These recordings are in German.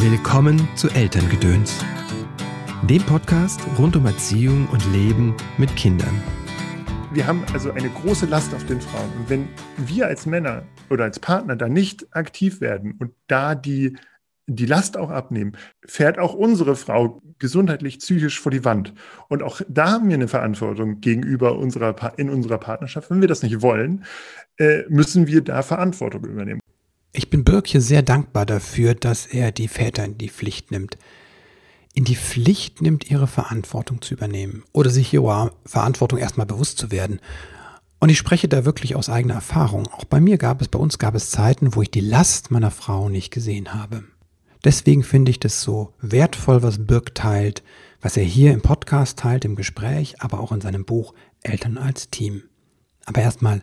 Willkommen zu Elterngedöns, dem Podcast rund um Erziehung und Leben mit Kindern. Wir haben also eine große Last auf den Frauen. Und wenn wir als Männer oder als Partner da nicht aktiv werden und da die, die Last auch abnehmen, fährt auch unsere Frau gesundheitlich, psychisch vor die Wand. Und auch da haben wir eine Verantwortung gegenüber unserer, in unserer Partnerschaft. Wenn wir das nicht wollen, äh, müssen wir da Verantwortung übernehmen. Ich bin Birk hier sehr dankbar dafür, dass er die Väter in die Pflicht nimmt. In die Pflicht nimmt, ihre Verantwortung zu übernehmen oder sich ihrer Verantwortung erstmal bewusst zu werden. Und ich spreche da wirklich aus eigener Erfahrung. Auch bei mir gab es, bei uns gab es Zeiten, wo ich die Last meiner Frau nicht gesehen habe. Deswegen finde ich das so wertvoll, was Birk teilt, was er hier im Podcast teilt, im Gespräch, aber auch in seinem Buch Eltern als Team. Aber erstmal,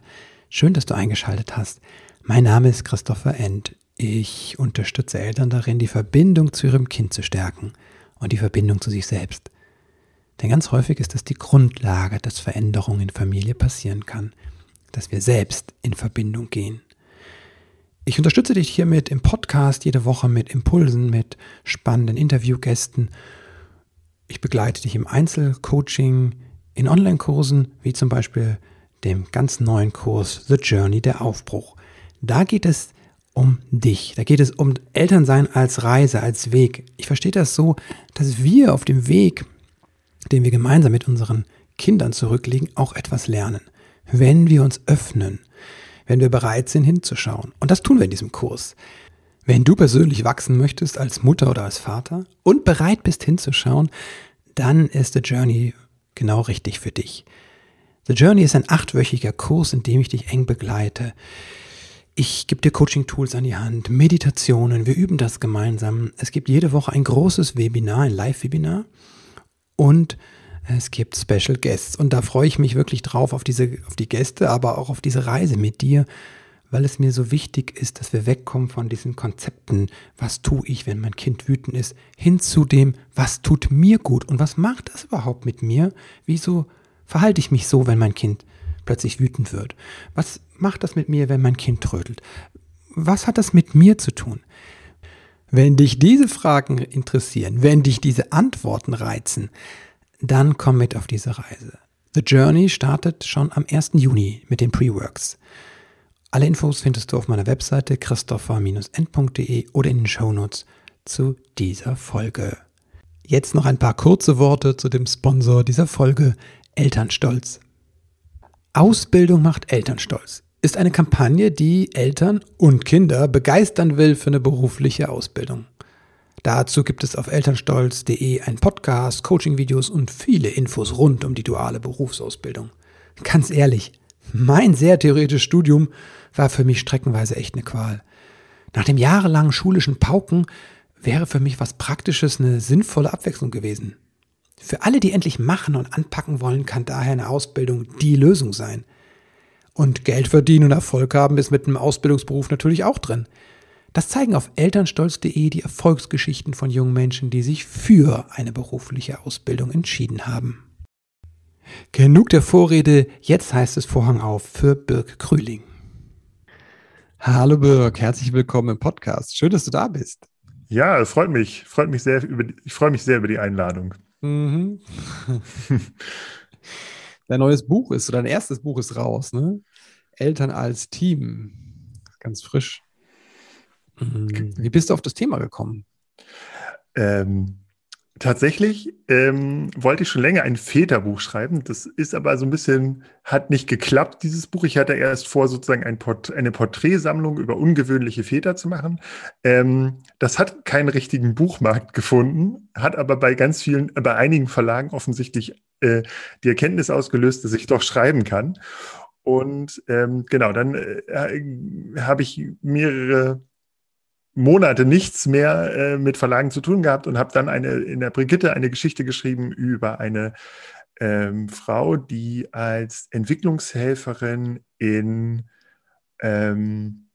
schön, dass du eingeschaltet hast. Mein Name ist Christopher End. Ich unterstütze Eltern darin, die Verbindung zu ihrem Kind zu stärken und die Verbindung zu sich selbst. Denn ganz häufig ist das die Grundlage, dass Veränderung in Familie passieren kann, dass wir selbst in Verbindung gehen. Ich unterstütze dich hiermit im Podcast jede Woche mit Impulsen, mit spannenden Interviewgästen. Ich begleite dich im Einzelcoaching, in Online-Kursen, wie zum Beispiel dem ganz neuen Kurs The Journey, der Aufbruch. Da geht es um dich. Da geht es um Elternsein als Reise, als Weg. Ich verstehe das so, dass wir auf dem Weg, den wir gemeinsam mit unseren Kindern zurücklegen, auch etwas lernen. Wenn wir uns öffnen, wenn wir bereit sind hinzuschauen. Und das tun wir in diesem Kurs. Wenn du persönlich wachsen möchtest als Mutter oder als Vater und bereit bist hinzuschauen, dann ist The Journey genau richtig für dich. The Journey ist ein achtwöchiger Kurs, in dem ich dich eng begleite. Ich gebe dir Coaching-Tools an die Hand, Meditationen, wir üben das gemeinsam. Es gibt jede Woche ein großes Webinar, ein Live-Webinar und es gibt Special Guests. Und da freue ich mich wirklich drauf auf diese, auf die Gäste, aber auch auf diese Reise mit dir, weil es mir so wichtig ist, dass wir wegkommen von diesen Konzepten, was tue ich, wenn mein Kind wütend ist, hin zu dem, was tut mir gut und was macht das überhaupt mit mir? Wieso verhalte ich mich so, wenn mein Kind plötzlich wütend wird? Was macht das mit mir, wenn mein Kind trödelt? Was hat das mit mir zu tun? Wenn dich diese Fragen interessieren, wenn dich diese Antworten reizen, dann komm mit auf diese Reise. The Journey startet schon am 1. Juni mit den Pre-Works. Alle Infos findest du auf meiner Webseite christopher-n.de oder in den Shownotes zu dieser Folge. Jetzt noch ein paar kurze Worte zu dem Sponsor dieser Folge, Elternstolz. Ausbildung macht Elternstolz ist eine Kampagne, die Eltern und Kinder begeistern will für eine berufliche Ausbildung. Dazu gibt es auf elternstolz.de einen Podcast, Coaching-Videos und viele Infos rund um die duale Berufsausbildung. Ganz ehrlich, mein sehr theoretisches Studium war für mich streckenweise echt eine Qual. Nach dem jahrelangen schulischen Pauken wäre für mich was Praktisches eine sinnvolle Abwechslung gewesen. Für alle, die endlich machen und anpacken wollen, kann daher eine Ausbildung die Lösung sein. Und Geld verdienen und Erfolg haben ist mit einem Ausbildungsberuf natürlich auch drin. Das zeigen auf elternstolz.de die Erfolgsgeschichten von jungen Menschen, die sich für eine berufliche Ausbildung entschieden haben. Genug der Vorrede, jetzt heißt es Vorhang auf für Birk Krüling. Hallo Birk, herzlich willkommen im Podcast. Schön, dass du da bist. Ja, es freut mich. Freut mich sehr über, ich freue mich sehr über die Einladung. Mhm. Dein neues Buch ist, oder dein erstes Buch ist raus, ne? Eltern als Team. Ganz frisch. Mhm. Wie bist du auf das Thema gekommen? Ähm, tatsächlich ähm, wollte ich schon länger ein Väterbuch schreiben. Das ist aber so ein bisschen, hat nicht geklappt, dieses Buch. Ich hatte erst vor, sozusagen ein Port eine Porträtsammlung über ungewöhnliche Väter zu machen. Ähm, das hat keinen richtigen Buchmarkt gefunden, hat aber bei ganz vielen, bei einigen Verlagen offensichtlich äh, die Erkenntnis ausgelöst, dass ich doch schreiben kann. Und ähm, genau, dann äh, habe ich mehrere Monate nichts mehr äh, mit Verlagen zu tun gehabt und habe dann eine in der Brigitte eine Geschichte geschrieben über eine ähm, Frau, die als Entwicklungshelferin in ähm,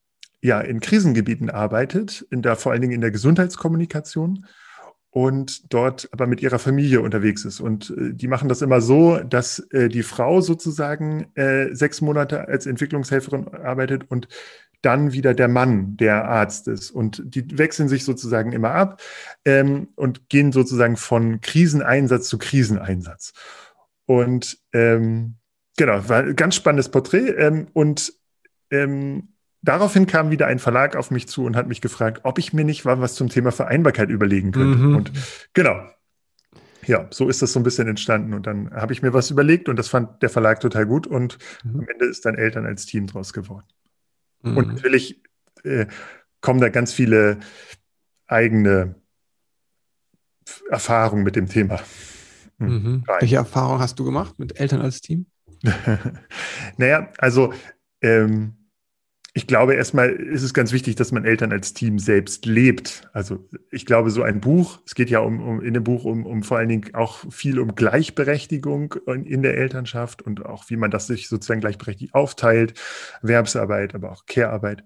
ja in Krisengebieten arbeitet, in der vor allen Dingen in der Gesundheitskommunikation und dort aber mit ihrer Familie unterwegs ist. Und äh, die machen das immer so, dass äh, die Frau sozusagen äh, sechs Monate als Entwicklungshelferin arbeitet und dann wieder der Mann, der Arzt ist. Und die wechseln sich sozusagen immer ab ähm, und gehen sozusagen von Kriseneinsatz zu Kriseneinsatz. Und ähm, genau, war ein ganz spannendes Porträt. Ähm, und ähm, daraufhin kam wieder ein Verlag auf mich zu und hat mich gefragt, ob ich mir nicht was zum Thema Vereinbarkeit überlegen könnte. Mhm. Und genau, ja, so ist das so ein bisschen entstanden. Und dann habe ich mir was überlegt und das fand der Verlag total gut. Und mhm. am Ende ist dann Eltern als Team draus geworden. Mhm. Und natürlich äh, kommen da ganz viele eigene Erfahrungen mit dem Thema. Hm, mhm. Welche Erfahrungen hast du gemacht mit Eltern als Team? naja, also ähm, ich glaube, erstmal ist es ganz wichtig, dass man Eltern als Team selbst lebt. Also ich glaube, so ein Buch, es geht ja um, um in dem Buch um, um vor allen Dingen auch viel um Gleichberechtigung in der Elternschaft und auch wie man das sich sozusagen gleichberechtigt aufteilt, Erwerbsarbeit, aber auch Care-Arbeit.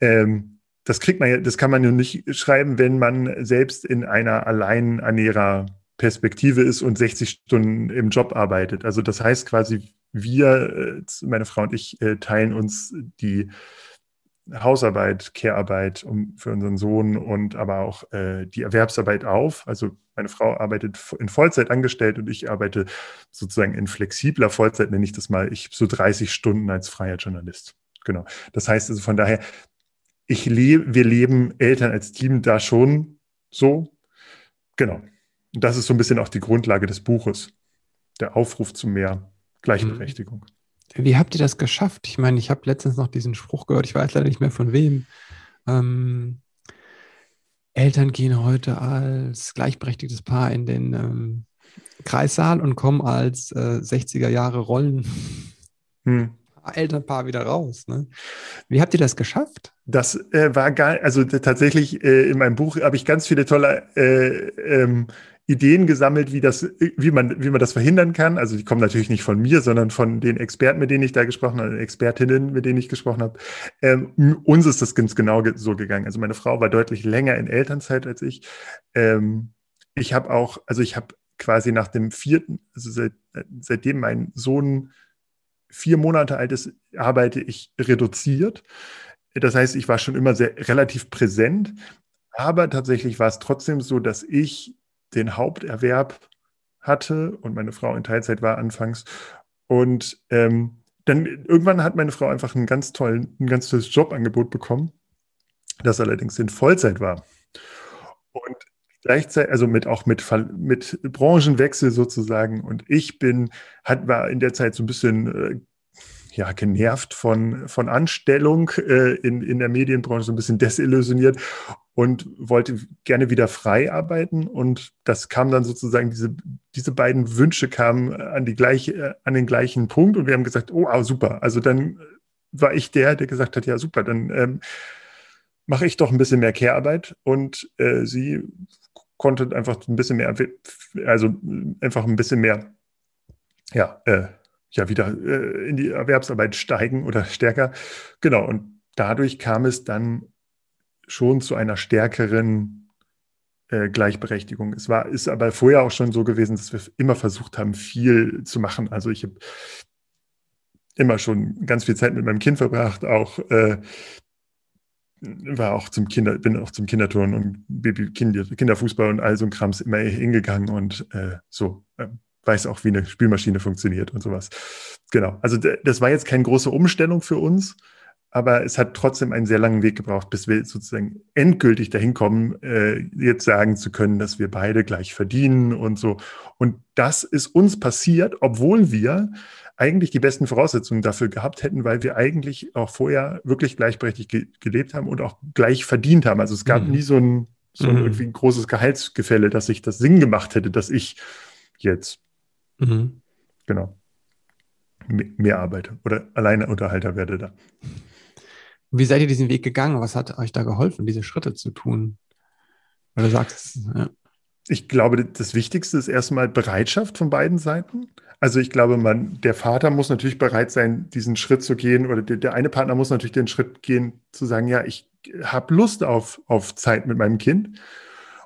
Ähm, das kriegt man ja, das kann man nur nicht schreiben, wenn man selbst in einer Alleinernährer Perspektive ist und 60 Stunden im Job arbeitet. Also das heißt quasi, wir, äh, meine Frau und ich, äh, teilen uns die Hausarbeit, Care-Arbeit um, für unseren Sohn und aber auch äh, die Erwerbsarbeit auf. Also meine Frau arbeitet in Vollzeit angestellt und ich arbeite sozusagen in flexibler Vollzeit, nenne ich das mal. Ich so 30 Stunden als freier Journalist. Genau. Das heißt also von daher, ich lebe, wir leben Eltern als Team da schon so. Genau. Und das ist so ein bisschen auch die Grundlage des Buches. Der Aufruf zu mehr Gleichberechtigung. Wie habt ihr das geschafft? Ich meine, ich habe letztens noch diesen Spruch gehört, ich weiß leider nicht mehr von wem. Ähm, Eltern gehen heute als gleichberechtigtes Paar in den ähm, Kreissaal und kommen als äh, 60er Jahre Rollen. Hm. Elternpaar wieder raus. Ne? Wie habt ihr das geschafft? Das äh, war gar, also tatsächlich äh, in meinem Buch habe ich ganz viele tolle äh, ähm, Ideen gesammelt, wie das, wie man, wie man das verhindern kann. Also die kommen natürlich nicht von mir, sondern von den Experten, mit denen ich da gesprochen habe, Expertinnen, mit denen ich gesprochen habe. Ähm, uns ist das ganz genau so gegangen. Also meine Frau war deutlich länger in Elternzeit als ich. Ähm, ich habe auch, also ich habe quasi nach dem vierten, also seit, seitdem mein Sohn vier Monate alt ist, arbeite ich reduziert. Das heißt, ich war schon immer sehr relativ präsent. Aber tatsächlich war es trotzdem so, dass ich den Haupterwerb hatte und meine Frau in Teilzeit war anfangs. Und ähm, dann irgendwann hat meine Frau einfach einen ganz tollen, ein ganz tolles Jobangebot bekommen, das allerdings in Vollzeit war. Und gleichzeitig, also mit auch mit, mit Branchenwechsel sozusagen. Und ich bin, hat, war in der Zeit so ein bisschen äh, ja, genervt von, von Anstellung äh, in, in der Medienbranche, so ein bisschen desillusioniert und wollte gerne wieder frei arbeiten. Und das kam dann sozusagen, diese, diese beiden Wünsche kamen an, die gleiche, an den gleichen Punkt. Und wir haben gesagt, oh, ah, super. Also dann war ich der, der gesagt hat, ja, super, dann ähm, mache ich doch ein bisschen mehr Care-Arbeit. Und äh, sie konnte einfach ein bisschen mehr, also einfach ein bisschen mehr, ja, äh, ja, wieder äh, in die Erwerbsarbeit steigen oder stärker. Genau. Und dadurch kam es dann schon zu einer stärkeren äh, Gleichberechtigung. Es war, ist aber vorher auch schon so gewesen, dass wir immer versucht haben, viel zu machen. Also ich habe immer schon ganz viel Zeit mit meinem Kind verbracht, auch äh, war auch zum Kinder, bin auch zum Kinderturnen und Baby, Kinder, Kinderfußball und all so ein Krams immer hingegangen und äh, so äh, weiß auch, wie eine Spielmaschine funktioniert und sowas. Genau. Also das war jetzt keine große Umstellung für uns, aber es hat trotzdem einen sehr langen Weg gebraucht, bis wir sozusagen endgültig dahin kommen, äh, jetzt sagen zu können, dass wir beide gleich verdienen und so. Und das ist uns passiert, obwohl wir eigentlich die besten Voraussetzungen dafür gehabt hätten, weil wir eigentlich auch vorher wirklich gleichberechtigt ge gelebt haben und auch gleich verdient haben. Also es gab mhm. nie so ein, so ein mhm. irgendwie ein großes Gehaltsgefälle, dass sich das Sinn gemacht hätte, dass ich jetzt mhm. genau mehr arbeite oder alleine Unterhalter werde da. Wie seid ihr diesen Weg gegangen? Was hat euch da geholfen, diese Schritte zu tun? Weil du sagst, ja. Ich glaube, das Wichtigste ist erstmal Bereitschaft von beiden Seiten. Also ich glaube, man, der Vater muss natürlich bereit sein, diesen Schritt zu gehen, oder der, der eine Partner muss natürlich den Schritt gehen, zu sagen, ja, ich habe Lust auf, auf Zeit mit meinem Kind.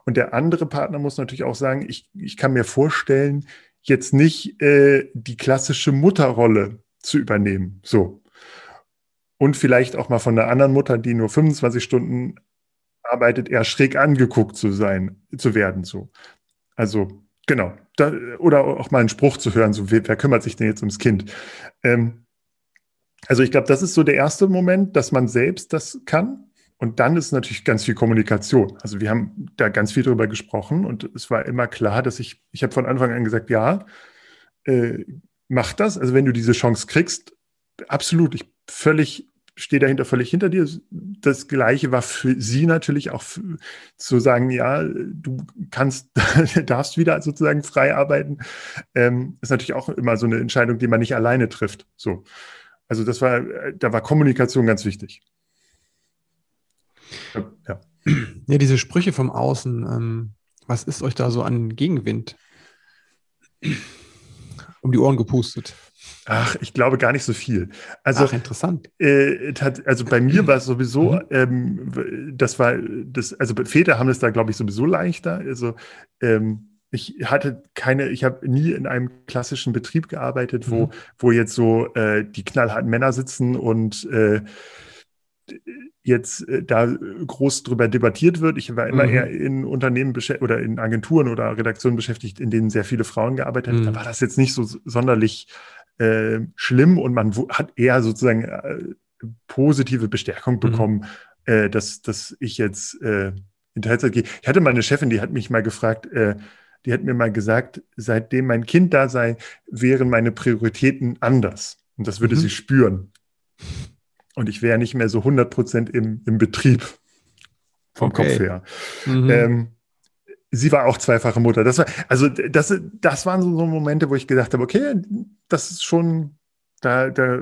Und der andere Partner muss natürlich auch sagen, ich, ich kann mir vorstellen, jetzt nicht äh, die klassische Mutterrolle zu übernehmen. So. Und vielleicht auch mal von einer anderen Mutter, die nur 25 Stunden arbeitet, eher schräg angeguckt zu sein, zu werden. So. Also, genau. Da, oder auch mal einen Spruch zu hören, so, wer, wer kümmert sich denn jetzt ums Kind? Ähm, also ich glaube, das ist so der erste Moment, dass man selbst das kann. Und dann ist natürlich ganz viel Kommunikation. Also wir haben da ganz viel drüber gesprochen und es war immer klar, dass ich, ich habe von Anfang an gesagt, ja, äh, mach das. Also wenn du diese Chance kriegst, absolut, ich völlig stehe dahinter völlig hinter dir. Das Gleiche war für sie natürlich auch für, zu sagen, ja, du kannst, darfst wieder sozusagen frei arbeiten. Ähm, ist natürlich auch immer so eine Entscheidung, die man nicht alleine trifft. So. Also das war, da war Kommunikation ganz wichtig. Ja. Ja, diese Sprüche vom Außen, ähm, was ist euch da so an Gegenwind um die Ohren gepustet? Ach, ich glaube gar nicht so viel. Also, Ach, interessant. Äh, also bei mir war es sowieso, mhm. ähm, das war das, also Väter haben es da, glaube ich, sowieso leichter. Also ähm, ich hatte keine, ich habe nie in einem klassischen Betrieb gearbeitet, wo, mhm. wo jetzt so äh, die knallharten Männer sitzen und äh, jetzt äh, da groß drüber debattiert wird. Ich war immer mhm. eher in Unternehmen oder in Agenturen oder Redaktionen beschäftigt, in denen sehr viele Frauen gearbeitet haben. Mhm. Da war das jetzt nicht so sonderlich äh, schlimm und man hat eher sozusagen äh, positive Bestärkung mhm. bekommen, mhm. dass, dass ich jetzt äh, in Teilzeit gehe. Ich hatte mal eine Chefin, die hat mich mal gefragt, äh, die hat mir mal gesagt, seitdem mein Kind da sei, wären meine Prioritäten anders. Und das würde mhm. sie spüren. Und ich wäre nicht mehr so 100 Prozent im, im Betrieb vom okay. Kopf her. Mhm. Ähm, sie war auch zweifache Mutter. Das war, also das, das waren so, so Momente, wo ich gedacht habe, okay, das ist schon, da, da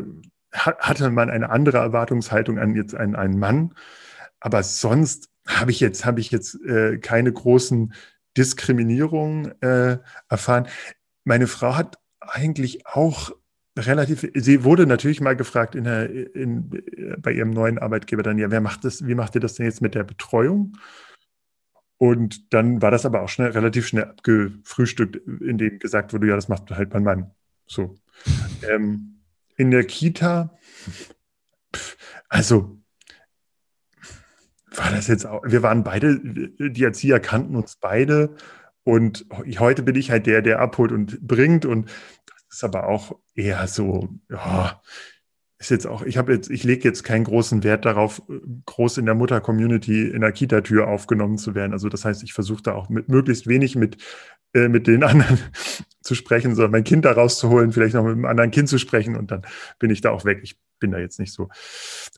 hatte man eine andere Erwartungshaltung an jetzt einen, einen Mann. Aber sonst habe ich jetzt, habe ich jetzt äh, keine großen Diskriminierungen äh, erfahren. Meine Frau hat eigentlich auch relativ, sie wurde natürlich mal gefragt in der, in, bei ihrem neuen Arbeitgeber dann, ja, wer macht das, wie macht ihr das denn jetzt mit der Betreuung? Und dann war das aber auch schnell, relativ schnell abgefrühstückt, indem gesagt wurde, ja, das macht halt mein Mann. So. Ähm, in der Kita, also war das jetzt auch, wir waren beide, die Erzieher kannten uns beide und heute bin ich halt der, der abholt und bringt und ist aber auch eher so, ja, ist jetzt auch, ich habe jetzt, ich lege jetzt keinen großen Wert darauf, groß in der Mutter-Community in der Kita-Tür aufgenommen zu werden. Also das heißt, ich versuche da auch mit möglichst wenig mit, äh, mit den anderen zu sprechen, sondern mein Kind da rauszuholen, vielleicht noch mit einem anderen Kind zu sprechen und dann bin ich da auch weg. Ich bin da jetzt nicht so,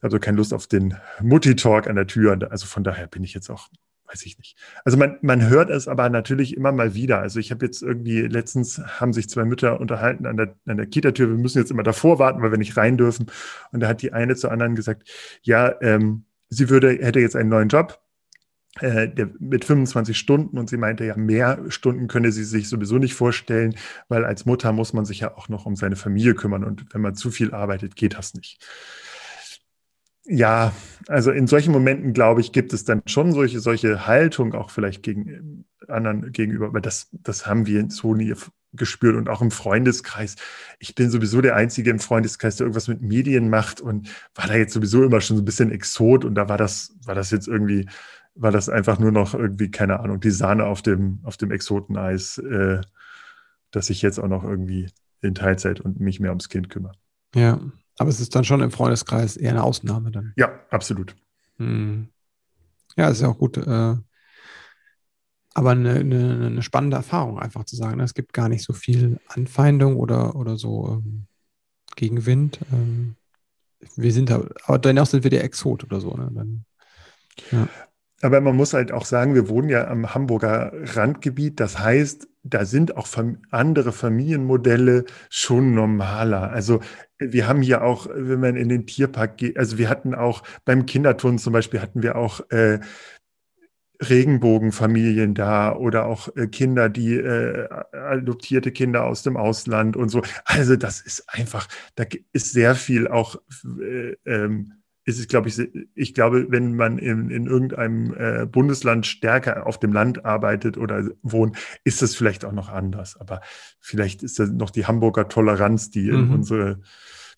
also keine Lust auf den Mutti-Talk an der Tür. Also von daher bin ich jetzt auch weiß ich nicht. Also man, man hört es aber natürlich immer mal wieder. Also ich habe jetzt irgendwie, letztens haben sich zwei Mütter unterhalten an der, an der Kita-Tür, wir müssen jetzt immer davor warten, weil wir nicht rein dürfen. Und da hat die eine zur anderen gesagt, ja, ähm, sie würde, hätte jetzt einen neuen Job, äh, mit 25 Stunden und sie meinte ja, mehr Stunden könne sie sich sowieso nicht vorstellen, weil als Mutter muss man sich ja auch noch um seine Familie kümmern und wenn man zu viel arbeitet, geht das nicht ja, also in solchen Momenten, glaube ich, gibt es dann schon solche, solche Haltung auch vielleicht gegen äh, anderen gegenüber, aber das, das haben wir so nie gespürt und auch im Freundeskreis. Ich bin sowieso der Einzige im Freundeskreis, der irgendwas mit Medien macht und war da jetzt sowieso immer schon so ein bisschen Exot und da war das, war das jetzt irgendwie, war das einfach nur noch irgendwie, keine Ahnung, die Sahne auf dem, auf dem Exoteneis, äh, dass ich jetzt auch noch irgendwie in Teilzeit und mich mehr ums Kind kümmere. Ja, aber es ist dann schon im Freundeskreis eher eine Ausnahme dann. Ja, absolut. Hm. Ja, ist ja auch gut. Äh, aber eine, eine, eine, spannende Erfahrung, einfach zu sagen. Ne? Es gibt gar nicht so viel Anfeindung oder, oder so ähm, Gegenwind. Ähm, wir sind da, aber dennoch sind wir der Exot oder so. Ne? Dann, ja. Aber man muss halt auch sagen, wir wohnen ja am Hamburger Randgebiet. Das heißt, da sind auch andere Familienmodelle schon normaler. Also wir haben hier auch, wenn man in den Tierpark geht, also wir hatten auch beim Kinderturnen zum Beispiel hatten wir auch äh, Regenbogenfamilien da oder auch äh, Kinder, die äh, adoptierte Kinder aus dem Ausland und so. Also das ist einfach, da ist sehr viel auch äh, ähm, ist es, glaube ich, ich glaube, wenn man in, in irgendeinem äh, Bundesland stärker auf dem Land arbeitet oder wohnt, ist das vielleicht auch noch anders. Aber vielleicht ist das noch die Hamburger Toleranz, die mhm. in unsere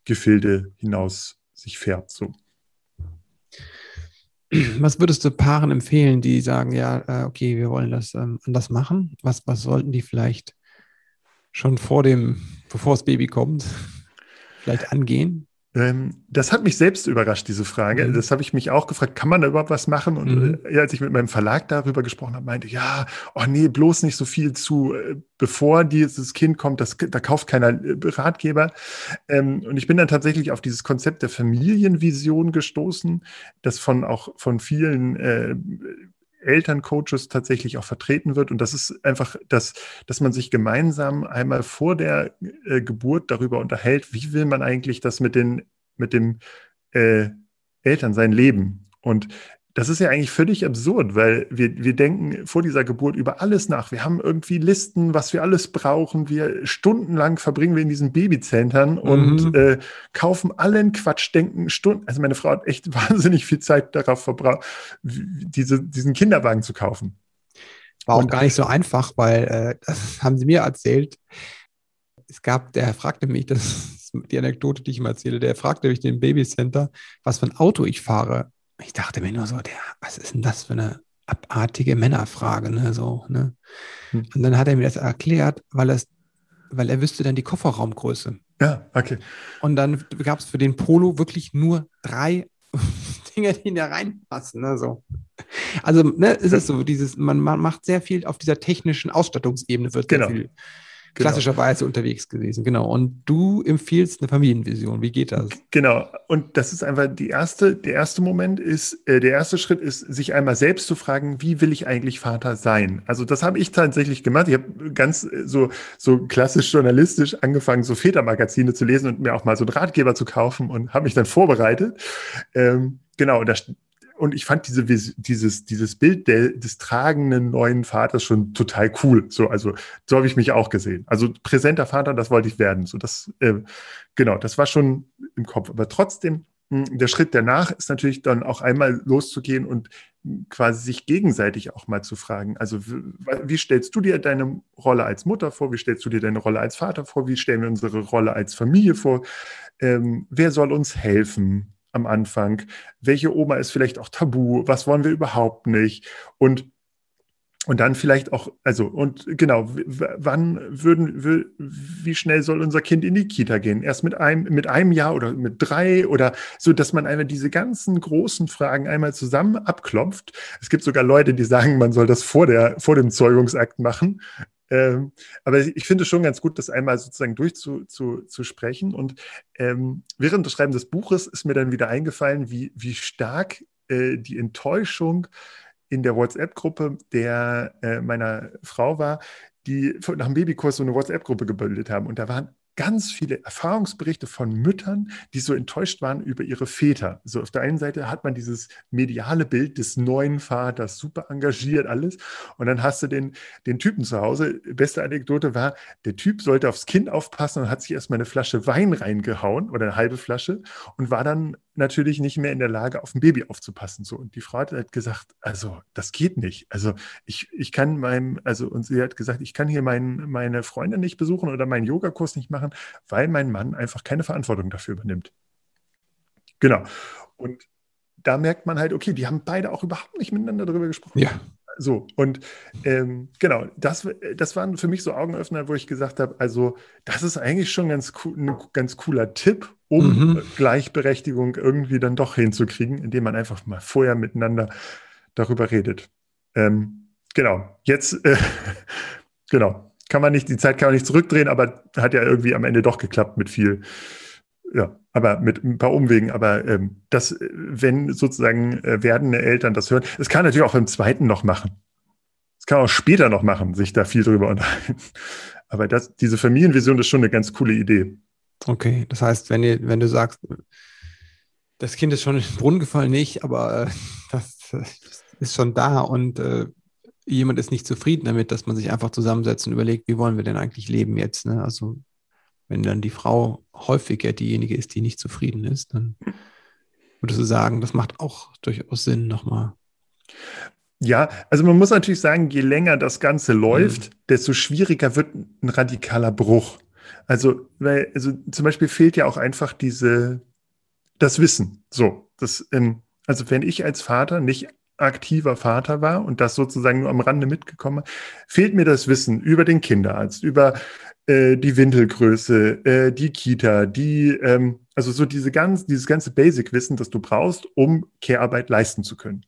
Gefilde hinaus sich färbt. So. Was würdest du Paaren empfehlen, die sagen, ja, äh, okay, wir wollen das ähm, anders machen? Was, was sollten die vielleicht schon vor dem, bevor das Baby kommt, vielleicht angehen? Ähm, das hat mich selbst überrascht, diese Frage. Mhm. Das habe ich mich auch gefragt, kann man da überhaupt was machen? Und mhm. äh, als ich mit meinem Verlag darüber gesprochen habe, meinte, ja, oh nee, bloß nicht so viel zu, äh, bevor dieses Kind kommt, das, da kauft keiner äh, Ratgeber. Ähm, und ich bin dann tatsächlich auf dieses Konzept der Familienvision gestoßen, das von auch von vielen äh, Elterncoaches tatsächlich auch vertreten wird. Und das ist einfach, dass, dass man sich gemeinsam einmal vor der äh, Geburt darüber unterhält, wie will man eigentlich das mit, den, mit dem äh, Eltern sein Leben. Und das ist ja eigentlich völlig absurd, weil wir, wir denken vor dieser Geburt über alles nach. Wir haben irgendwie Listen, was wir alles brauchen. Wir stundenlang verbringen wir in diesen Babyzentren mhm. und äh, kaufen allen Quatsch, denken Stunden. Also meine Frau hat echt wahnsinnig viel Zeit darauf verbraucht, diese, diesen Kinderwagen zu kaufen. War auch gar nicht so einfach, weil äh, das haben sie mir erzählt. Es gab, der fragte mich, das ist die Anekdote, die ich ihm erzähle, der fragte mich den Babycenter, was für ein Auto ich fahre ich dachte mir nur so, der, was ist denn das für eine abartige Männerfrage, ne? So, ne? Hm. Und dann hat er mir das erklärt, weil, es, weil er wüsste dann die Kofferraumgröße. Ja, okay. Und dann gab es für den Polo wirklich nur drei Dinge, die da reinpassen. Ne? So. Also ne, es ist so, dieses, man, man macht sehr viel auf dieser technischen Ausstattungsebene, wird genau. sehr viel Genau. klassischerweise unterwegs gewesen. Genau. Und du empfiehlst eine Familienvision. Wie geht das? Genau. Und das ist einfach die erste, der erste Moment ist, äh, der erste Schritt ist, sich einmal selbst zu fragen, wie will ich eigentlich Vater sein? Also das habe ich tatsächlich gemacht. Ich habe ganz äh, so, so klassisch journalistisch angefangen, so Vätermagazine zu lesen und mir auch mal so einen Ratgeber zu kaufen und habe mich dann vorbereitet. Ähm, genau, da und ich fand diese, dieses, dieses Bild der, des tragenden neuen Vaters schon total cool. So, also so habe ich mich auch gesehen. Also präsenter Vater, das wollte ich werden. So, das, äh, genau, das war schon im Kopf. Aber trotzdem, mh, hm, der Schritt danach ist natürlich dann auch einmal loszugehen und quasi sich gegenseitig auch mal zu fragen. Also wie stellst du dir deine Rolle als Mutter vor? Wie stellst du dir deine Rolle als Vater vor? Wie stellen wir unsere Rolle als Familie vor? Ähm, wer soll uns helfen? Am Anfang? Welche Oma ist vielleicht auch tabu? Was wollen wir überhaupt nicht? Und und dann vielleicht auch, also, und genau, wann würden, wie schnell soll unser Kind in die Kita gehen? Erst mit einem, mit einem Jahr oder mit drei oder so, dass man einfach diese ganzen großen Fragen einmal zusammen abklopft. Es gibt sogar Leute, die sagen, man soll das vor der, vor dem Zeugungsakt machen. Ähm, aber ich finde es schon ganz gut, das einmal sozusagen durchzusprechen. Zu, und ähm, während des Schreibens des Buches ist mir dann wieder eingefallen, wie, wie stark äh, die Enttäuschung in der WhatsApp-Gruppe der äh, meiner Frau war, die nach dem Babykurs so eine WhatsApp-Gruppe gebildet haben. Und da waren ganz viele Erfahrungsberichte von Müttern, die so enttäuscht waren über ihre Väter. So auf der einen Seite hat man dieses mediale Bild des neuen Vaters, super engagiert, alles. Und dann hast du den, den Typen zu Hause. Beste Anekdote war, der Typ sollte aufs Kind aufpassen und hat sich erstmal eine Flasche Wein reingehauen oder eine halbe Flasche und war dann natürlich nicht mehr in der Lage, auf ein Baby aufzupassen. So. Und die Frau hat halt gesagt, also das geht nicht. Also ich, ich kann meinem, also und sie hat gesagt, ich kann hier mein, meine Freundin nicht besuchen oder meinen Yogakurs nicht machen weil mein Mann einfach keine Verantwortung dafür übernimmt. Genau. Und da merkt man halt, okay, die haben beide auch überhaupt nicht miteinander darüber gesprochen. Ja. So, und ähm, genau, das, das waren für mich so Augenöffner, wo ich gesagt habe, also das ist eigentlich schon ganz cool, ein ganz cooler Tipp, um mhm. Gleichberechtigung irgendwie dann doch hinzukriegen, indem man einfach mal vorher miteinander darüber redet. Ähm, genau, jetzt, äh, genau, kann man nicht, die Zeit kann man nicht zurückdrehen, aber hat ja irgendwie am Ende doch geklappt mit viel, ja, aber mit ein paar Umwegen. Aber ähm, das, wenn sozusagen äh, werdende Eltern das hören, es kann natürlich auch im zweiten noch machen. Es kann auch später noch machen, sich da viel drüber unterhalten. Aber das, diese Familienvision ist schon eine ganz coole Idee. Okay, das heißt, wenn, ihr, wenn du sagst, das Kind ist schon in den Brunnen gefallen, nicht, aber äh, das, das, ist schon da und äh, jemand ist nicht zufrieden damit, dass man sich einfach zusammensetzt und überlegt, wie wollen wir denn eigentlich leben jetzt? Ne? Also wenn dann die Frau häufiger diejenige ist, die nicht zufrieden ist, dann würdest du sagen, das macht auch durchaus Sinn nochmal. Ja, also man muss natürlich sagen, je länger das Ganze läuft, mhm. desto schwieriger wird ein radikaler Bruch. Also, weil, also zum Beispiel fehlt ja auch einfach diese, das Wissen. So, das, ähm, also wenn ich als Vater nicht aktiver Vater war und das sozusagen nur am Rande mitgekommen, fehlt mir das Wissen über den Kinderarzt, über äh, die Windelgröße, äh, die Kita, die, ähm, also so diese ganz, dieses ganze Basic-Wissen, das du brauchst, um Care-Arbeit leisten zu können.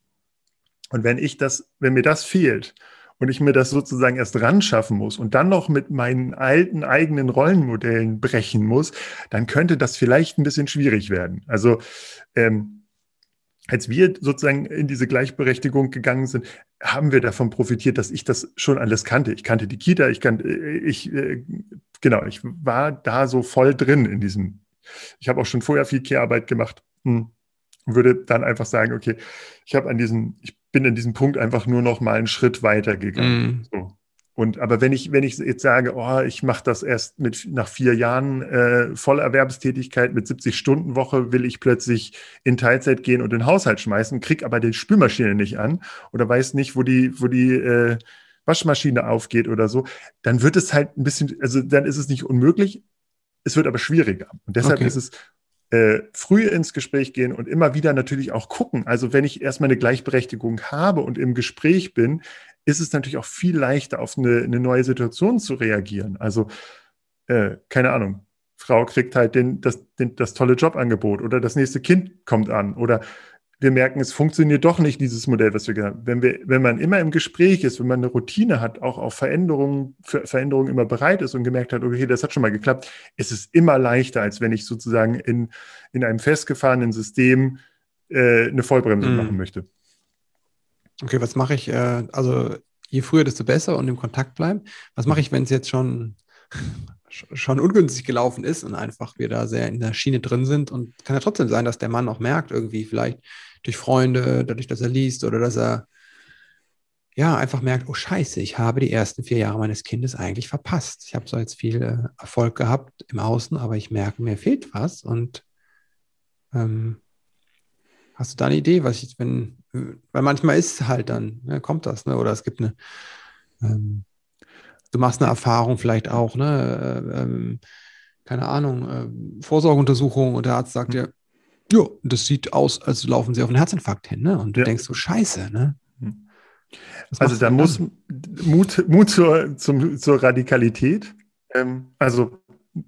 Und wenn ich das, wenn mir das fehlt und ich mir das sozusagen erst ran schaffen muss und dann noch mit meinen alten eigenen Rollenmodellen brechen muss, dann könnte das vielleicht ein bisschen schwierig werden. Also ähm, als wir sozusagen in diese Gleichberechtigung gegangen sind, haben wir davon profitiert, dass ich das schon alles kannte. Ich kannte die Kita, ich kannte, ich, äh, genau, ich war da so voll drin in diesem. Ich habe auch schon vorher viel Care-Arbeit gemacht. Hm. Würde dann einfach sagen, okay, ich habe an diesem, ich bin in diesem Punkt einfach nur noch mal einen Schritt weiter gegangen. Mm. So. Und aber wenn ich, wenn ich jetzt sage, oh, ich mache das erst mit nach vier Jahren äh, Vollerwerbstätigkeit mit 70 Stunden Woche, will ich plötzlich in Teilzeit gehen und den Haushalt schmeißen, krieg aber die Spülmaschine nicht an oder weiß nicht, wo die, wo die äh, Waschmaschine aufgeht oder so, dann wird es halt ein bisschen, also dann ist es nicht unmöglich, es wird aber schwieriger. Und deshalb okay. ist es äh, früh ins Gespräch gehen und immer wieder natürlich auch gucken. Also wenn ich erstmal eine Gleichberechtigung habe und im Gespräch bin, ist es natürlich auch viel leichter, auf eine, eine neue Situation zu reagieren. Also, äh, keine Ahnung, Frau kriegt halt den, das, den, das tolle Jobangebot oder das nächste Kind kommt an oder wir merken, es funktioniert doch nicht, dieses Modell, was wir gesagt haben. Wenn, wir, wenn man immer im Gespräch ist, wenn man eine Routine hat, auch auf Veränderungen, für Veränderungen immer bereit ist und gemerkt hat, okay, das hat schon mal geklappt, ist es immer leichter, als wenn ich sozusagen in, in einem festgefahrenen System äh, eine Vollbremsung mm. machen möchte. Okay, was mache ich? Äh, also je früher, desto besser und im Kontakt bleiben. Was mache ich, wenn es jetzt schon, schon ungünstig gelaufen ist und einfach wir da sehr in der Schiene drin sind? Und kann ja trotzdem sein, dass der Mann auch merkt, irgendwie vielleicht durch Freunde, dadurch, dass er liest oder dass er ja einfach merkt, oh Scheiße, ich habe die ersten vier Jahre meines Kindes eigentlich verpasst. Ich habe zwar jetzt viel äh, Erfolg gehabt im Außen, aber ich merke, mir fehlt was und ähm, Hast du da eine Idee, was ich, wenn, weil manchmal ist halt dann, ne, kommt das, ne? Oder es gibt eine, ähm, du machst eine Erfahrung vielleicht auch, ne? Äh, ähm, keine Ahnung, äh, Vorsorgeuntersuchung und der Arzt sagt dir, ja, das sieht aus, als laufen sie auf einen Herzinfarkt hin, ne? Und du ja. denkst so, scheiße, ne? Hm. Also da muss Mut, Mut zur, zum, zur Radikalität. Ähm, also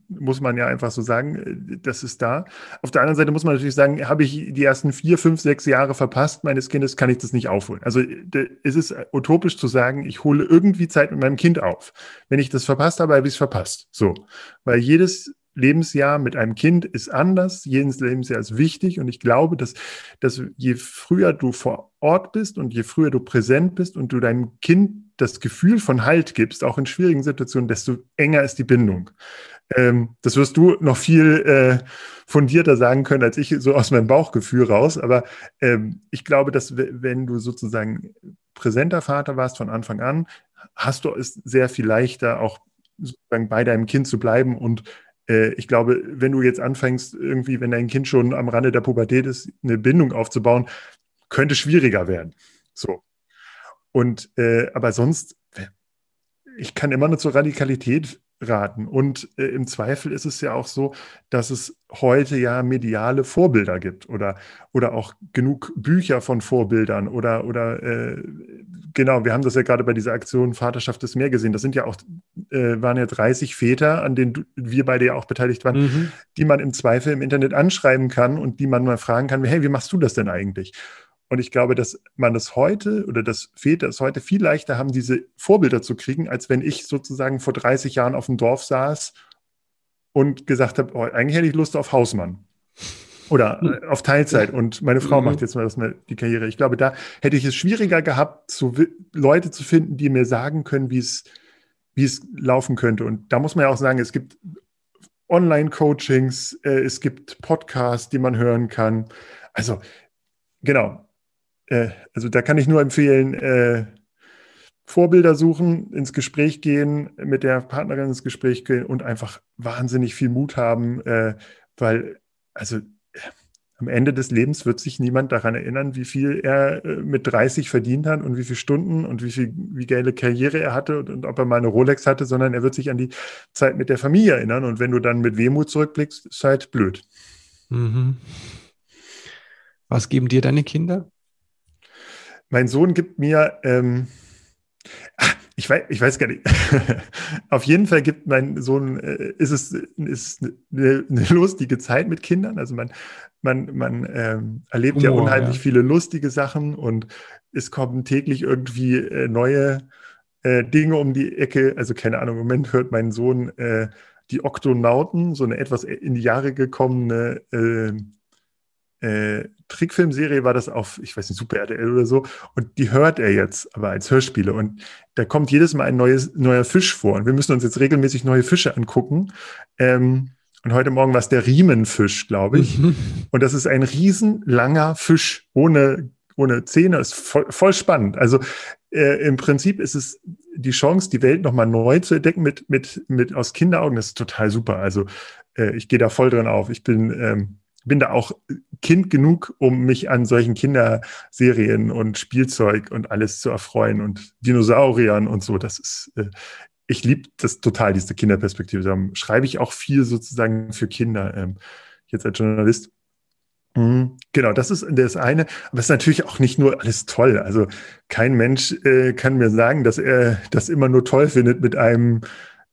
muss man ja einfach so sagen, äh, das ist da. Auf der anderen Seite muss man natürlich sagen, habe ich die ersten vier, fünf, sechs Jahre verpasst meines Kindes, kann ich das nicht aufholen. Also es ist utopisch zu sagen, ich hole irgendwie Zeit mit meinem Kind auf. Wenn ich das verpasst habe, habe ich es verpasst. So. Weil jedes Lebensjahr mit einem Kind ist anders, jedes Lebensjahr ist wichtig und ich glaube, dass, dass je früher du vor Ort bist und je früher du präsent bist und du deinem Kind das Gefühl von Halt gibst, auch in schwierigen Situationen, desto enger ist die Bindung. Ähm, das wirst du noch viel äh, fundierter sagen können, als ich so aus meinem Bauchgefühl raus. Aber ähm, ich glaube, dass wenn du sozusagen präsenter Vater warst von Anfang an, hast du es sehr viel leichter, auch sozusagen bei deinem Kind zu bleiben. Und ich glaube, wenn du jetzt anfängst, irgendwie, wenn dein Kind schon am Rande der Pubertät ist, eine Bindung aufzubauen, könnte schwieriger werden. So. Und äh, aber sonst, ich kann immer nur zur Radikalität raten. Und äh, im Zweifel ist es ja auch so, dass es heute ja mediale Vorbilder gibt oder, oder auch genug Bücher von Vorbildern oder, oder äh, genau, wir haben das ja gerade bei dieser Aktion Vaterschaft des Meer gesehen. Das sind ja auch, äh, waren ja 30 Väter, an denen du, wir beide ja auch beteiligt waren, mhm. die man im Zweifel im Internet anschreiben kann und die man mal fragen kann, hey, wie machst du das denn eigentlich? Und ich glaube, dass man das heute oder dass Väter es heute viel leichter haben, diese Vorbilder zu kriegen, als wenn ich sozusagen vor 30 Jahren auf dem Dorf saß und gesagt habe, oh, eigentlich hätte ich Lust auf Hausmann oder hm. äh, auf Teilzeit und meine Frau mhm. macht jetzt mal das mal die Karriere. Ich glaube, da hätte ich es schwieriger gehabt, zu, Leute zu finden, die mir sagen können, wie es, wie es laufen könnte. Und da muss man ja auch sagen, es gibt Online-Coachings, äh, es gibt Podcasts, die man hören kann. Also genau, äh, also da kann ich nur empfehlen, äh, Vorbilder suchen, ins Gespräch gehen, mit der Partnerin ins Gespräch gehen und einfach wahnsinnig viel Mut haben, äh, weil, also äh, am Ende des Lebens wird sich niemand daran erinnern, wie viel er äh, mit 30 verdient hat und wie viele Stunden und wie viel, wie geile Karriere er hatte und, und, ob er mal eine Rolex hatte, sondern er wird sich an die Zeit mit der Familie erinnern. Und wenn du dann mit Wehmut zurückblickst, ist halt blöd. Mhm. Was geben dir deine Kinder? Mein Sohn gibt mir, ähm, ich weiß, ich weiß gar nicht. Auf jeden Fall gibt mein Sohn, äh, ist es ist eine, eine, lustige Zeit mit Kindern. Also man, man, man ähm, erlebt Humor, ja unheimlich ja. viele lustige Sachen und es kommen täglich irgendwie äh, neue äh, Dinge um die Ecke. Also keine Ahnung, im Moment hört mein Sohn äh, die Oktonauten, so eine etwas in die Jahre gekommene äh, Trickfilmserie war das auf, ich weiß nicht, Super RTL oder so. Und die hört er jetzt aber als Hörspiele. Und da kommt jedes Mal ein neues, neuer Fisch vor. Und wir müssen uns jetzt regelmäßig neue Fische angucken. Ähm, und heute Morgen war es der Riemenfisch, glaube ich. Mhm. Und das ist ein riesenlanger Fisch ohne, ohne Zähne. Ist voll, voll spannend. Also äh, im Prinzip ist es die Chance, die Welt nochmal neu zu entdecken mit, mit, mit aus Kinderaugen. Das ist total super. Also äh, ich gehe da voll drin auf. Ich bin ähm, bin da auch Kind genug, um mich an solchen Kinderserien und Spielzeug und alles zu erfreuen und Dinosauriern und so. Das ist, äh, ich liebe das total, diese Kinderperspektive. Da schreibe ich auch viel sozusagen für Kinder, ähm, jetzt als Journalist. Mhm. Genau, das ist das eine. Aber es ist natürlich auch nicht nur alles toll. Also kein Mensch äh, kann mir sagen, dass er das immer nur toll findet mit einem